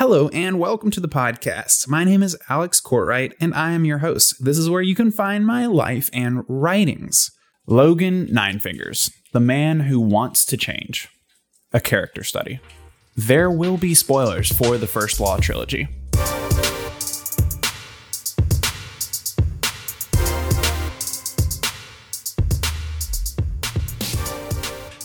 Hello and welcome to the podcast. My name is Alex Cortright and I am your host. This is where you can find my life and writings. Logen Ninefingers, the man who wants to change. A character study. There will be spoilers for the First Law trilogy.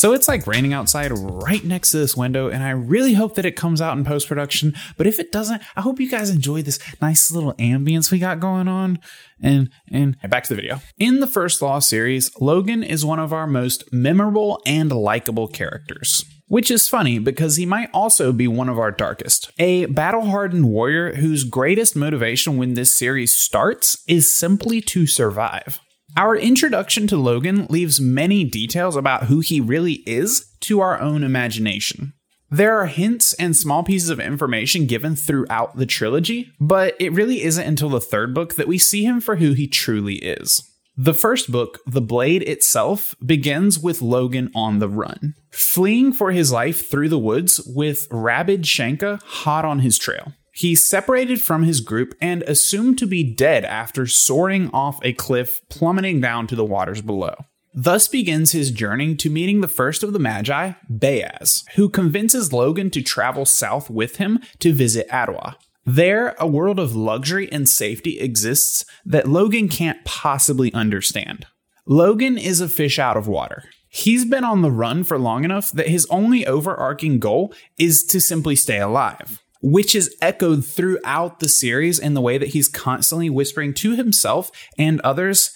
So it's like raining outside right next to this window, and I really hope that it comes out in post production. But if it doesn't, I hope you guys enjoy this nice little ambience we got going on. And and back to the video. In the First Law series, Logen is one of our most memorable and likable characters. Which is funny because he might also be one of our darkest. A battle hardened warrior whose greatest motivation when this series starts is simply to survive. Our introduction to Logen leaves many details about who he really is to our own imagination. There are hints and small pieces of information given throughout the trilogy, but it really isn't until the third book that we see him for who he truly is. The first book, The Blade itself, begins with Logen on the run, fleeing for his life through the woods with Rabid Shanka hot on his trail. He's separated from his group and assumed to be dead after soaring off a cliff, plummeting down to the waters below. Thus begins his journey to meeting the first of the Magi, Bayaz, who convinces Logen to travel south with him to visit Adua. There, a world of luxury and safety exists that Logen can't possibly understand. Logen is a fish out of water. He's been on the run for long enough that his only overarching goal is to simply stay alive which is echoed throughout the series in the way that he's constantly whispering to himself and others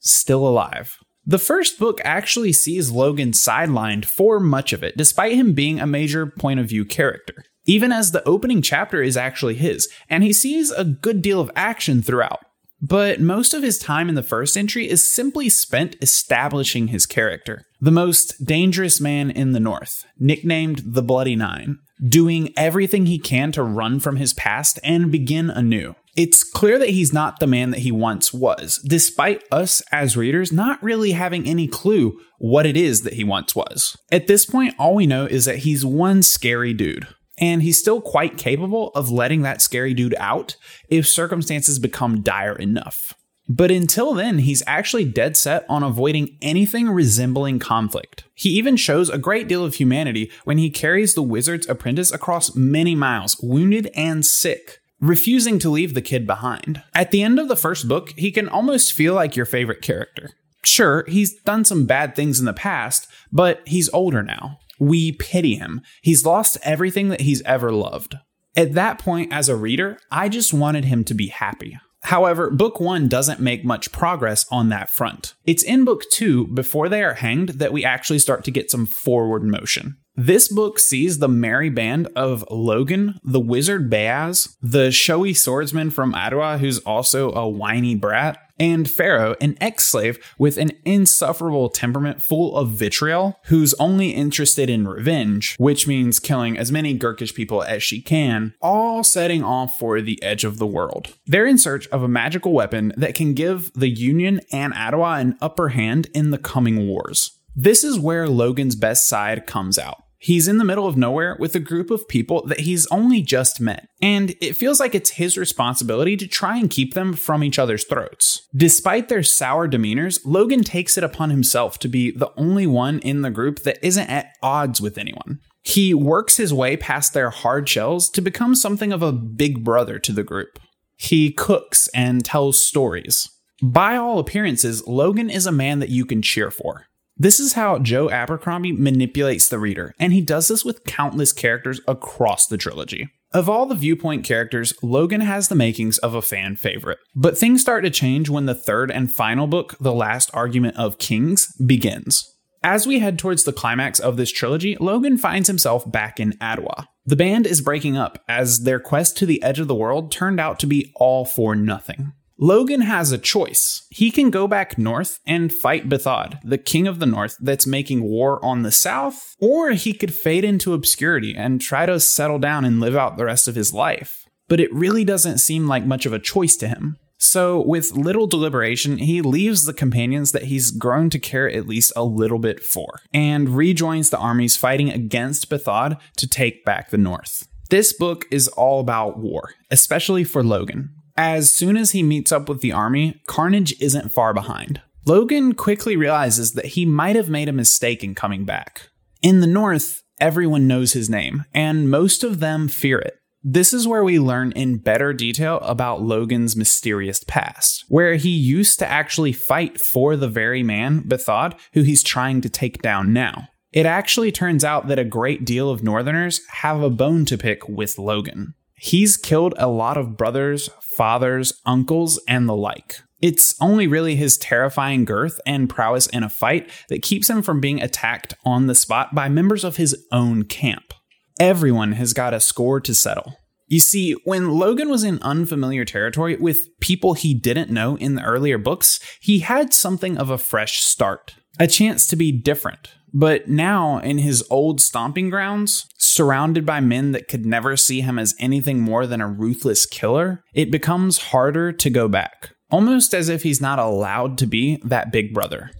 still alive. The first book actually sees Logen sidelined for much of it, despite him being a major point of view character. Even as the opening chapter is actually his, and he sees a good deal of action throughout. But most of his time in the first entry is simply spent establishing his character. The most dangerous man in the North, nicknamed the Bloody Nine, doing everything he can to run from his past and begin anew. It's clear that he's not the man that he once was, despite us as readers not really having any clue what it is that he once was. At this point, all we know is that he's one scary dude. And he's still quite capable of letting that scary dude out if circumstances become dire enough. But until then, he's actually dead set on avoiding anything resembling conflict. He even shows a great deal of humanity when he carries the wizard's apprentice across many miles, wounded and sick, refusing to leave the kid behind. At the end of the first book, he can almost feel like your favorite character. Sure, he's done some bad things in the past, but he's older now. We pity him. He's lost everything that he's ever loved. At that point, as a reader, I just wanted him to be happy. However, book one doesn't make much progress on that front. It's in book two, before they are hanged, that we actually start to get some forward motion. This book sees the merry band of Logen, the wizard Bayaz, the showy swordsman from Adua, who's also a whiny brat, and Ferro, an ex slave with an insufferable temperament full of vitriol, who's only interested in revenge, which means killing as many Gurkish people as she can, all setting off for the edge of the world. They're in search of a magical weapon that can give the Union and Adua an upper hand in the coming wars. This is where Logen's best side comes out. He's in the middle of nowhere with a group of people that he's only just met, and it feels like it's his responsibility to try and keep them from each other's throats. Despite their sour demeanors, Logen takes it upon himself to be the only one in the group that isn't at odds with anyone. He works his way past their hard shells to become something of a big brother to the group. He cooks and tells stories. By all appearances, Logen is a man that you can cheer for. This is how Joe Abercrombie manipulates the reader, and he does this with countless characters across the trilogy. Of all the viewpoint characters, Logen has the makings of a fan favorite. But things start to change when the third and final book, The Last Argument of Kings, begins. As we head towards the climax of this trilogy, Logen finds himself back in Adua. The band is breaking up as their quest to the edge of the world turned out to be all for nothing. Logen has a choice. He can go back north and fight Bethod, the king of the north that's making war on the south, or he could fade into obscurity and try to settle down and live out the rest of his life. But it really doesn't seem like much of a choice to him. So, with little deliberation, he leaves the companions that he's grown to care at least a little bit for, and rejoins the armies fighting against Bethod to take back the north. This book is all about war, especially for Logen. As soon as he meets up with the army, Carnage isn't far behind. Logen quickly realizes that he might have made a mistake in coming back. In the North, everyone knows his name, and most of them fear it. This is where we learn in better detail about Logen's mysterious past, where he used to actually fight for the very man, Bethod, who he's trying to take down now. It actually turns out that a great deal of Northerners have a bone to pick with Logen. He's killed a lot of brothers, fathers, uncles, and the like. It's only really his terrifying girth and prowess in a fight that keeps him from being attacked on the spot by members of his own camp. Everyone has got a score to settle. You see, when Logen was in unfamiliar territory with people he didn't know in the earlier books, he had something of a fresh start, a chance to be different. But now, in his old stomping grounds, surrounded by men that could never see him as anything more than a ruthless killer, it becomes harder to go back, almost as if he's not allowed to be that big brother.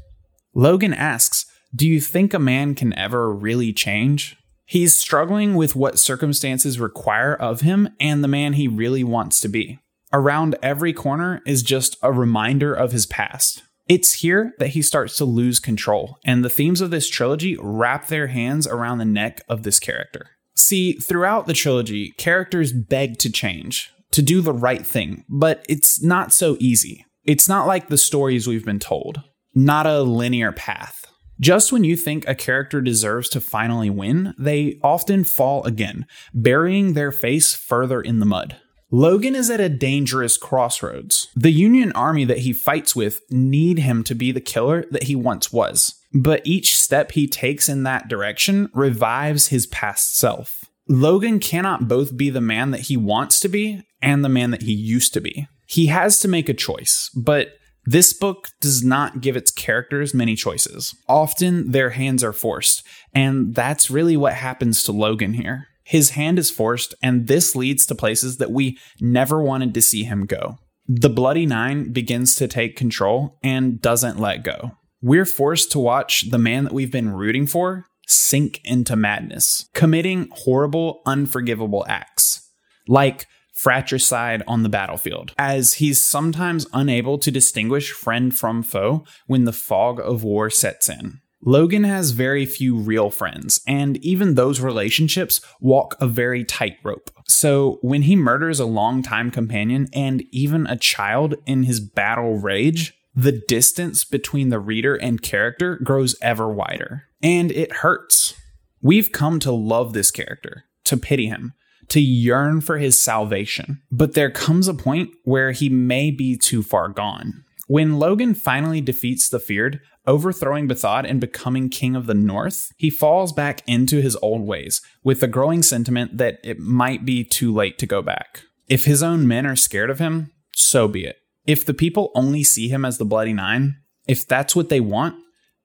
Logen asks, Do you think a man can ever really change? He's struggling with what circumstances require of him and the man he really wants to be. Around every corner is just a reminder of his past. It's here that he starts to lose control, and the themes of this trilogy wrap their hands around the neck of this character. See, throughout the trilogy, characters beg to change, to do the right thing, but it's not so easy. It's not like the stories we've been told, not a linear path. Just when you think a character deserves to finally win, they often fall again, burying their face further in the mud. Logen is at a dangerous crossroads. The Union army that he fights with need him to be the killer that he once was, but each step he takes in that direction revives his past self. Logen cannot both be the man that he wants to be and the man that he used to be. He has to make a choice, but this book does not give its characters many choices. Often their hands are forced, and that's really what happens to Logen here. His hand is forced, and this leads to places that we never wanted to see him go. The Bloody Nine begins to take control and doesn't let go. We're forced to watch the man that we've been rooting for sink into madness, committing horrible, unforgivable acts. Like fratricide on the battlefield, as he's sometimes unable to distinguish friend from foe when the fog of war sets in. Logen has very few real friends, and even those relationships walk a very tightrope. So, when he murders a longtime companion and even a child in his battle rage, the distance between the reader and character grows ever wider. And it hurts. We've come to love this character, to pity him, to yearn for his salvation. But there comes a point where he may be too far gone. When Logen finally defeats the Feared, overthrowing Bethod and becoming king of the North, he falls back into his old ways, with the growing sentiment that it might be too late to go back. If his own men are scared of him, so be it. If the people only see him as the Bloody Nine, if that's what they want,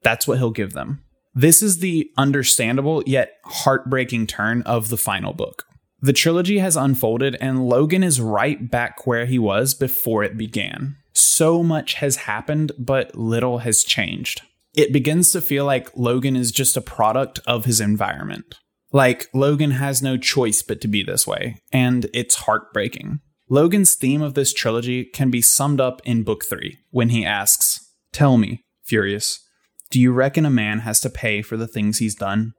that's what he'll give them. This is the understandable yet heartbreaking turn of the final book. The trilogy has unfolded, and Logen is right back where he was before it began. So much has happened, but little has changed. It begins to feel like Logen is just a product of his environment. Like, Logen has no choice but to be this way, and it's heartbreaking. Logen's theme of this trilogy can be summed up in Book 3 when he asks, Tell me, Furious, do you reckon a man has to pay for the things he's done?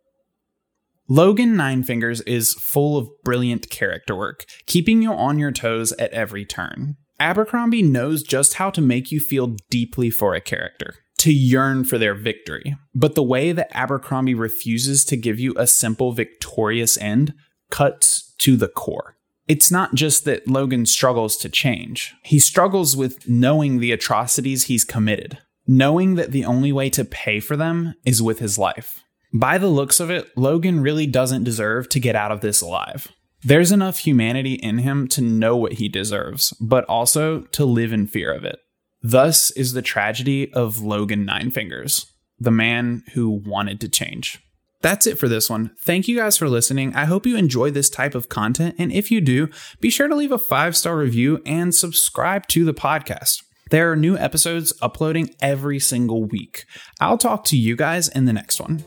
Logen Nine Fingers is full of brilliant character work, keeping you on your toes at every turn. Abercrombie knows just how to make you feel deeply for a character, to yearn for their victory. But the way that Abercrombie refuses to give you a simple victorious end cuts to the core. It's not just that Logen struggles to change, he struggles with knowing the atrocities he's committed, knowing that the only way to pay for them is with his life. By the looks of it, Logen really doesn't deserve to get out of this alive. There's enough humanity in him to know what he deserves, but also to live in fear of it. Thus is the tragedy of Logen Nine Fingers, the man who wanted to change. That's it for this one. Thank you guys for listening. I hope you enjoy this type of content, and if you do, be sure to leave a five star review and subscribe to the podcast. There are new episodes uploading every single week. I'll talk to you guys in the next one.